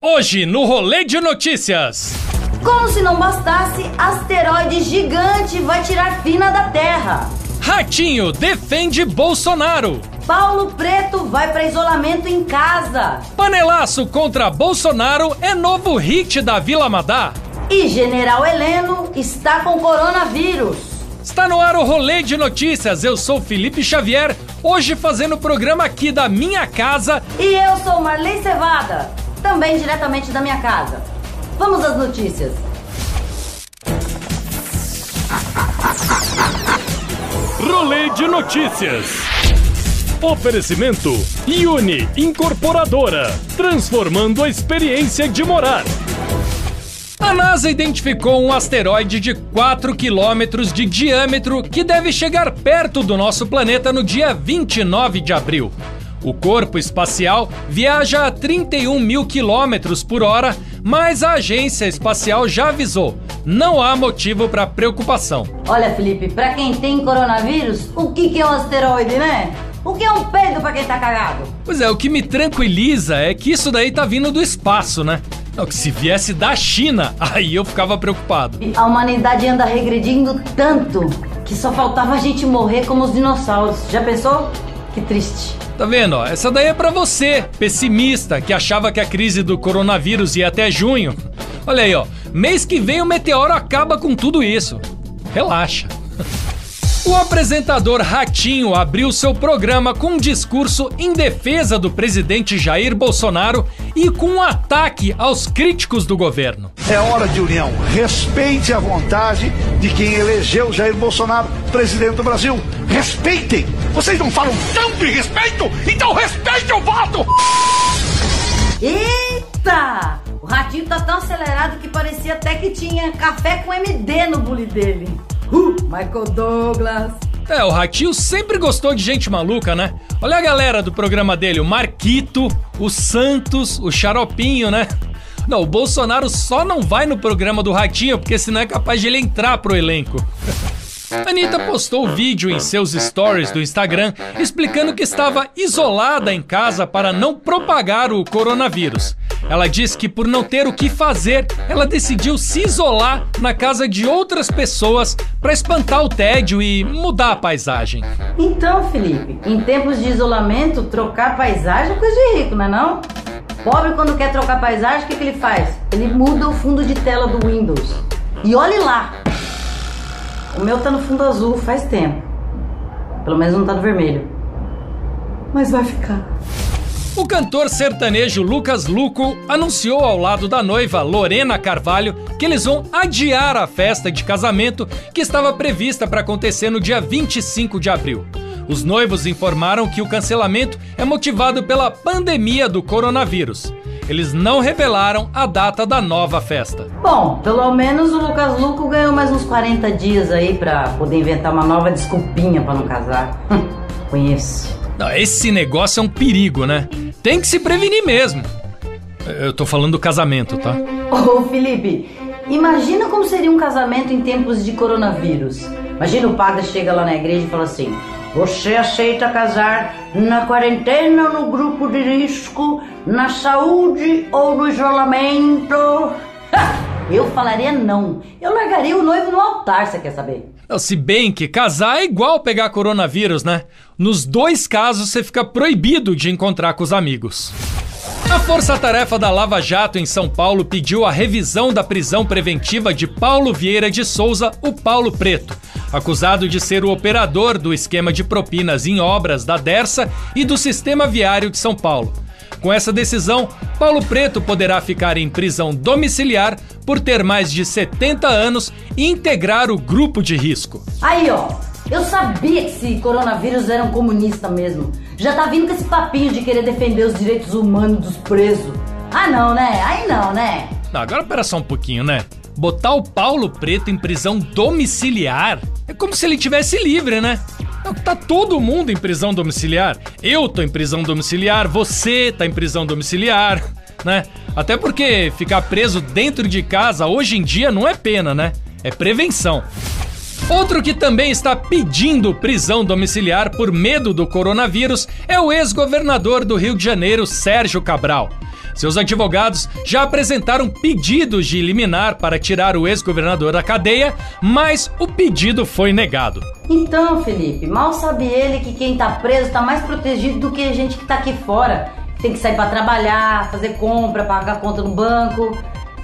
Hoje no Rolê de Notícias. Como se não bastasse, asteroide gigante vai tirar fina da Terra. Ratinho defende Bolsonaro. Paulo Preto vai para isolamento em casa. Panelaço contra Bolsonaro é novo hit da Vila Madá. E General Heleno está com coronavírus. Está no ar o Rolê de Notícias. Eu sou Felipe Xavier, hoje fazendo o programa aqui da minha casa. E eu sou Marley Cevada também diretamente da minha casa. Vamos às notícias. Rolê de notícias. Oferecimento Uni Incorporadora, transformando a experiência de morar. A NASA identificou um asteroide de 4 quilômetros de diâmetro que deve chegar perto do nosso planeta no dia 29 de abril. O corpo espacial viaja a 31 mil quilômetros por hora, mas a agência espacial já avisou: não há motivo para preocupação. Olha, Felipe, para quem tem coronavírus, o que, que é um asteroide, né? O que é um peido para quem tá cagado? Pois é, o que me tranquiliza é que isso daí tá vindo do espaço, né? Não, que se viesse da China, aí eu ficava preocupado. A humanidade anda regredindo tanto que só faltava a gente morrer como os dinossauros. Já pensou? Que triste. Tá vendo? Ó? Essa daí é para você, pessimista, que achava que a crise do coronavírus ia até junho. Olha aí, ó. Mês que vem o meteoro acaba com tudo isso. Relaxa. O apresentador Ratinho abriu seu programa com um discurso em defesa do presidente Jair Bolsonaro e com um ataque aos críticos do governo. É hora de união. Respeite a vontade de quem elegeu Jair Bolsonaro presidente do Brasil. Respeitem! Vocês não falam tanto em respeito? Então respeitem o voto! Eita! O ratinho tá tão acelerado que parecia até que tinha café com MD no bule dele. Uh, Michael Douglas. É, o Ratinho sempre gostou de gente maluca, né? Olha a galera do programa dele, o Marquito, o Santos, o Xaropinho, né? Não, o Bolsonaro só não vai no programa do Ratinho porque senão é capaz de ele entrar pro elenco. Anitta postou vídeo em seus stories do Instagram explicando que estava isolada em casa para não propagar o coronavírus. Ela diz que por não ter o que fazer, ela decidiu se isolar na casa de outras pessoas para espantar o tédio e mudar a paisagem. Então, Felipe, em tempos de isolamento, trocar paisagem é coisa de rico, não é não? Pobre quando quer trocar paisagem, o que, que ele faz? Ele muda o fundo de tela do Windows. E olhe lá, o meu tá no fundo azul faz tempo. Pelo menos não tá no vermelho. Mas vai ficar. O cantor sertanejo Lucas Luco anunciou ao lado da noiva Lorena Carvalho que eles vão adiar a festa de casamento que estava prevista para acontecer no dia 25 de abril. Os noivos informaram que o cancelamento é motivado pela pandemia do coronavírus. Eles não revelaram a data da nova festa. Bom, pelo menos o Lucas Luco ganhou mais uns 40 dias aí para poder inventar uma nova desculpinha para não casar. Conheço. Esse negócio é um perigo, né? Tem que se prevenir mesmo. Eu tô falando do casamento, tá? Ô, Felipe, imagina como seria um casamento em tempos de coronavírus. Imagina o padre chega lá na igreja e fala assim: Você aceita casar na quarentena no grupo de risco, na saúde ou no isolamento? Eu falaria não. Eu largaria o noivo no altar, você quer saber? Se bem que casar é igual pegar coronavírus, né? Nos dois casos você fica proibido de encontrar com os amigos. A Força-Tarefa da Lava Jato em São Paulo pediu a revisão da prisão preventiva de Paulo Vieira de Souza, o Paulo Preto, acusado de ser o operador do esquema de propinas em obras da Dersa e do Sistema Viário de São Paulo. Com essa decisão, Paulo Preto poderá ficar em prisão domiciliar por ter mais de 70 anos e integrar o grupo de risco. Aí, ó, eu sabia que esse coronavírus era um comunista mesmo. Já tá vindo com esse papinho de querer defender os direitos humanos dos presos. Ah, não, né? Aí não, né? Não, agora pera só um pouquinho, né? Botar o Paulo Preto em prisão domiciliar é como se ele tivesse livre, né? Tá todo mundo em prisão domiciliar. Eu tô em prisão domiciliar, você tá em prisão domiciliar, né? Até porque ficar preso dentro de casa hoje em dia não é pena, né? É prevenção. Outro que também está pedindo prisão domiciliar por medo do coronavírus é o ex-governador do Rio de Janeiro, Sérgio Cabral. Seus advogados já apresentaram pedidos de liminar para tirar o ex-governador da cadeia, mas o pedido foi negado. Então, Felipe, mal sabe ele que quem tá preso tá mais protegido do que a gente que tá aqui fora. Tem que sair para trabalhar, fazer compra, pagar conta no banco.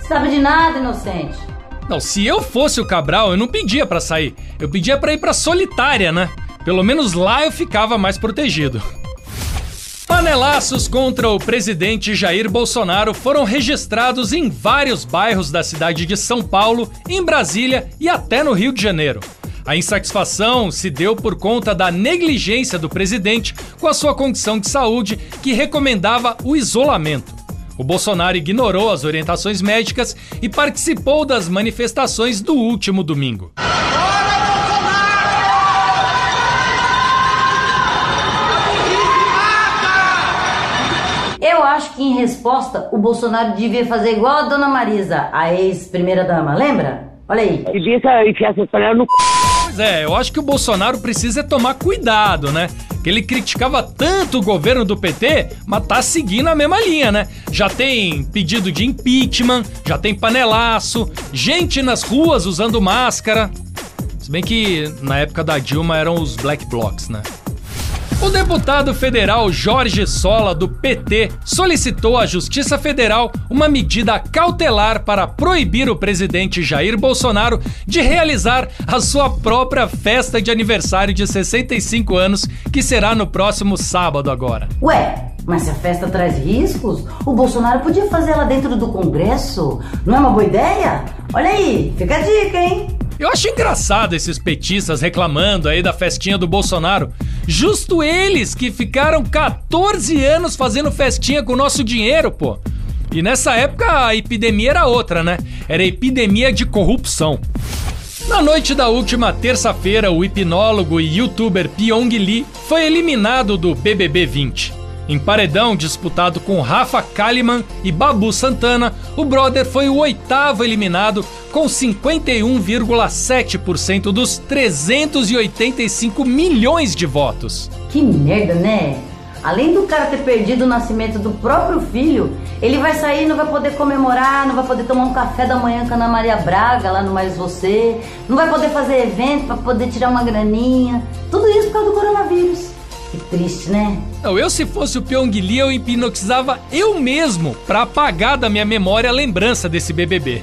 Sabe de nada, inocente. Não, se eu fosse o Cabral, eu não pedia para sair. Eu pedia para ir para solitária, né? Pelo menos lá eu ficava mais protegido. Panelaços contra o presidente Jair Bolsonaro foram registrados em vários bairros da cidade de São Paulo, em Brasília e até no Rio de Janeiro. A insatisfação se deu por conta da negligência do presidente com a sua condição de saúde, que recomendava o isolamento. O Bolsonaro ignorou as orientações médicas e participou das manifestações do último domingo. Eu acho que em resposta o Bolsonaro devia fazer igual a dona Marisa, a ex-primeira-dama, lembra? Olha aí. Devia enfiar panelas no c... Pois é, eu acho que o Bolsonaro precisa tomar cuidado, né? Que ele criticava tanto o governo do PT, mas tá seguindo a mesma linha, né? Já tem pedido de impeachment, já tem panelaço, gente nas ruas usando máscara. Se bem que na época da Dilma eram os black blocs, né? O deputado federal Jorge Sola, do PT, solicitou à Justiça Federal uma medida cautelar para proibir o presidente Jair Bolsonaro de realizar a sua própria festa de aniversário de 65 anos, que será no próximo sábado agora. Ué, mas se a festa traz riscos, o Bolsonaro podia fazer ela dentro do Congresso. Não é uma boa ideia? Olha aí, fica a dica, hein? Eu acho engraçado esses petistas reclamando aí da festinha do Bolsonaro. Justo eles que ficaram 14 anos fazendo festinha com o nosso dinheiro, pô. E nessa época a epidemia era outra, né? Era epidemia de corrupção. Na noite da última terça-feira, o hipnólogo e youtuber Pyong Lee foi eliminado do BBB 20. Em paredão disputado com Rafa Kalimann e Babu Santana, o brother foi o oitavo eliminado com 51,7% dos 385 milhões de votos. Que merda, né? Além do cara ter perdido o nascimento do próprio filho, ele vai sair, não vai poder comemorar, não vai poder tomar um café da manhã com a Ana Maria Braga lá no Mais Você, não vai poder fazer evento para poder tirar uma graninha. Tudo isso por causa do coronavírus. Que triste, né? Não, eu se fosse o Pyong Lee, eu hipnotizava eu mesmo para apagar da minha memória a lembrança desse BBB.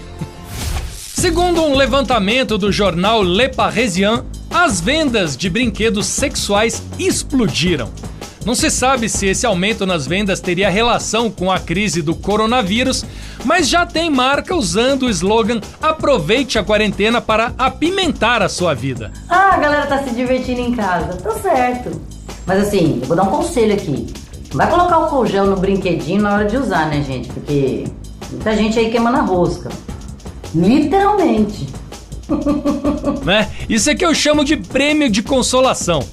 Segundo um levantamento do jornal Le Parisien, as vendas de brinquedos sexuais explodiram. Não se sabe se esse aumento nas vendas teria relação com a crise do coronavírus, mas já tem marca usando o slogan Aproveite a quarentena para apimentar a sua vida. Ah, a galera tá se divertindo em casa. Tá certo. Mas assim, eu vou dar um conselho aqui. Não vai colocar o colgel no brinquedinho na hora de usar, né, gente? Porque muita gente aí queima na rosca. Literalmente. né? Isso é que eu chamo de prêmio de consolação.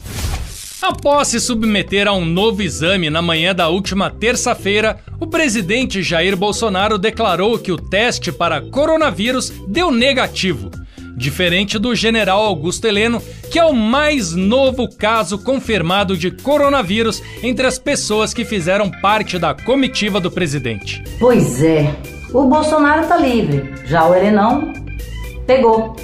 Após se submeter a um novo exame na manhã da última terça-feira, o presidente Jair Bolsonaro declarou que o teste para coronavírus deu negativo diferente do general Augusto Heleno, que é o mais novo caso confirmado de coronavírus entre as pessoas que fizeram parte da comitiva do presidente. Pois é, o Bolsonaro tá livre, já o Helenão pegou.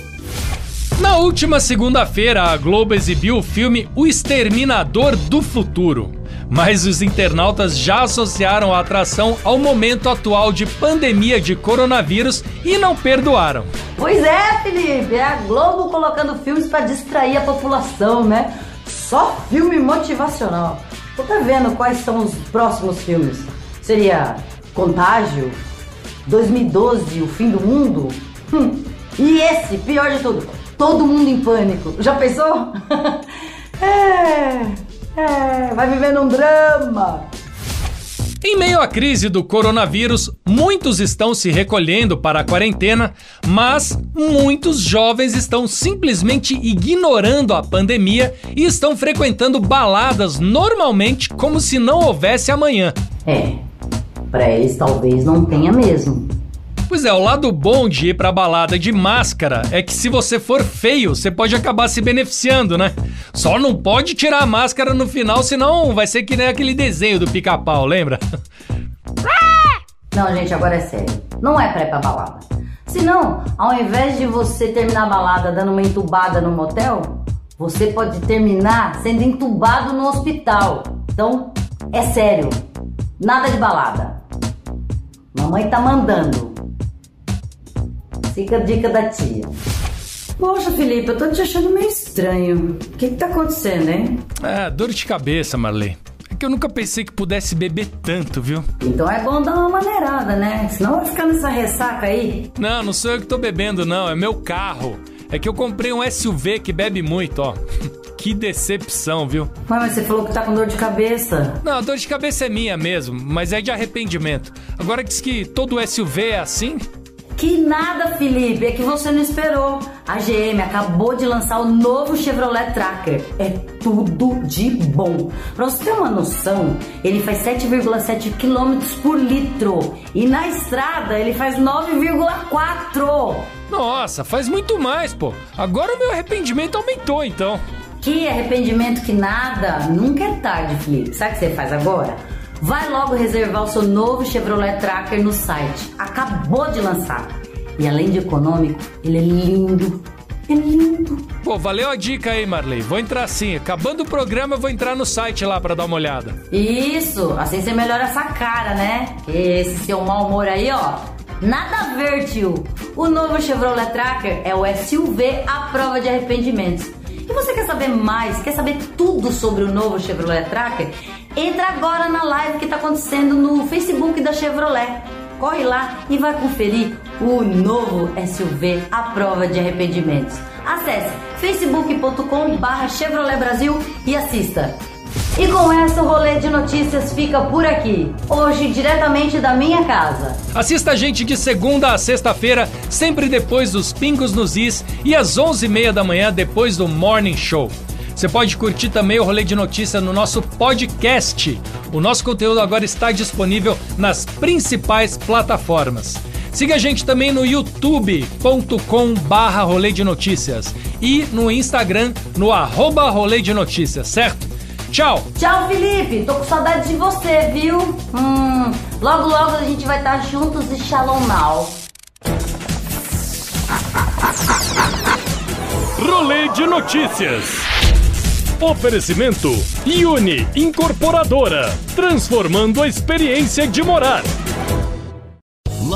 Na última segunda-feira, a Globo exibiu o filme O Exterminador do Futuro mas os internautas já associaram a atração ao momento atual de pandemia de coronavírus e não perdoaram. Pois é, Felipe, é a Globo colocando filmes para distrair a população, né? Só filme motivacional. Tô tá vendo quais são os próximos filmes. Seria Contágio, 2012, O Fim do Mundo? Hum. E esse, pior de tudo, Todo Mundo em Pânico. Já pensou? é. É, vai vivendo um drama. Em meio à crise do coronavírus, muitos estão se recolhendo para a quarentena, mas muitos jovens estão simplesmente ignorando a pandemia e estão frequentando baladas normalmente como se não houvesse amanhã. É, pra eles talvez não tenha mesmo. Pois é, o lado bom de ir pra balada de máscara é que se você for feio, você pode acabar se beneficiando, né? Só não pode tirar a máscara no final, senão vai ser que nem aquele desenho do pica-pau, lembra? Não, gente, agora é sério. Não é pra ir pra balada. Senão, ao invés de você terminar a balada dando uma entubada no motel, você pode terminar sendo entubado no hospital. Então, é sério. Nada de balada. Mamãe tá mandando. Fica a dica da tia. Poxa, Felipe, eu tô te achando meio estranho. O que que tá acontecendo, hein? É, dor de cabeça, Marley. É que eu nunca pensei que pudesse beber tanto, viu? Então é bom dar uma maneirada, né? Senão vai ficar nessa ressaca aí. Não, não sou eu que tô bebendo, não. É meu carro. É que eu comprei um SUV que bebe muito, ó. Que decepção, viu? Ué, mas você falou que tá com dor de cabeça. Não, a dor de cabeça é minha mesmo, mas é de arrependimento. Agora diz que todo SUV é assim? Que nada, Felipe, é que você não esperou. A GM acabou de lançar o novo Chevrolet Tracker. É tudo de bom. Pra você ter uma noção, ele faz 7,7 km por litro. E na estrada ele faz 9,4. Nossa, faz muito mais, pô. Agora o meu arrependimento aumentou, então. Que arrependimento que nada. Nunca é tarde, Felipe. Sabe o que você faz agora? Vai logo reservar o seu novo Chevrolet Tracker no site. Acabou de lançar. E além de econômico, ele é lindo. É lindo. Pô, valeu a dica aí, Marley. Vou entrar sim. Acabando o programa, eu vou entrar no site lá pra dar uma olhada. Isso, assim você melhora essa cara, né? Esse seu mau humor aí, ó. Nada a ver, tio. O novo Chevrolet Tracker é o SUV à prova de arrependimentos. E você quer saber mais? Quer saber tudo sobre o novo Chevrolet Tracker? Entra agora na live que está acontecendo no Facebook da Chevrolet. Corre lá e vai conferir o novo SUV à prova de arrependimentos. Acesse facebook.com/barra Chevrolet Brasil e assista. E com essa o rolê de notícias fica por aqui. Hoje, diretamente da minha casa. Assista a gente de segunda a sexta-feira, sempre depois dos Pingos nos Is e às 11h30 da manhã depois do Morning Show. Você pode curtir também o rolê de notícia no nosso podcast. O nosso conteúdo agora está disponível nas principais plataformas. Siga a gente também no youtube.com barra rolê de notícias e no Instagram no arroba rolê de notícias, certo? Tchau! Tchau, Felipe. Tô com saudade de você, viu? Hum, logo, logo a gente vai estar juntos e shalom now. Rolê de notícias. Oferecimento Uni Incorporadora, transformando a experiência de morar.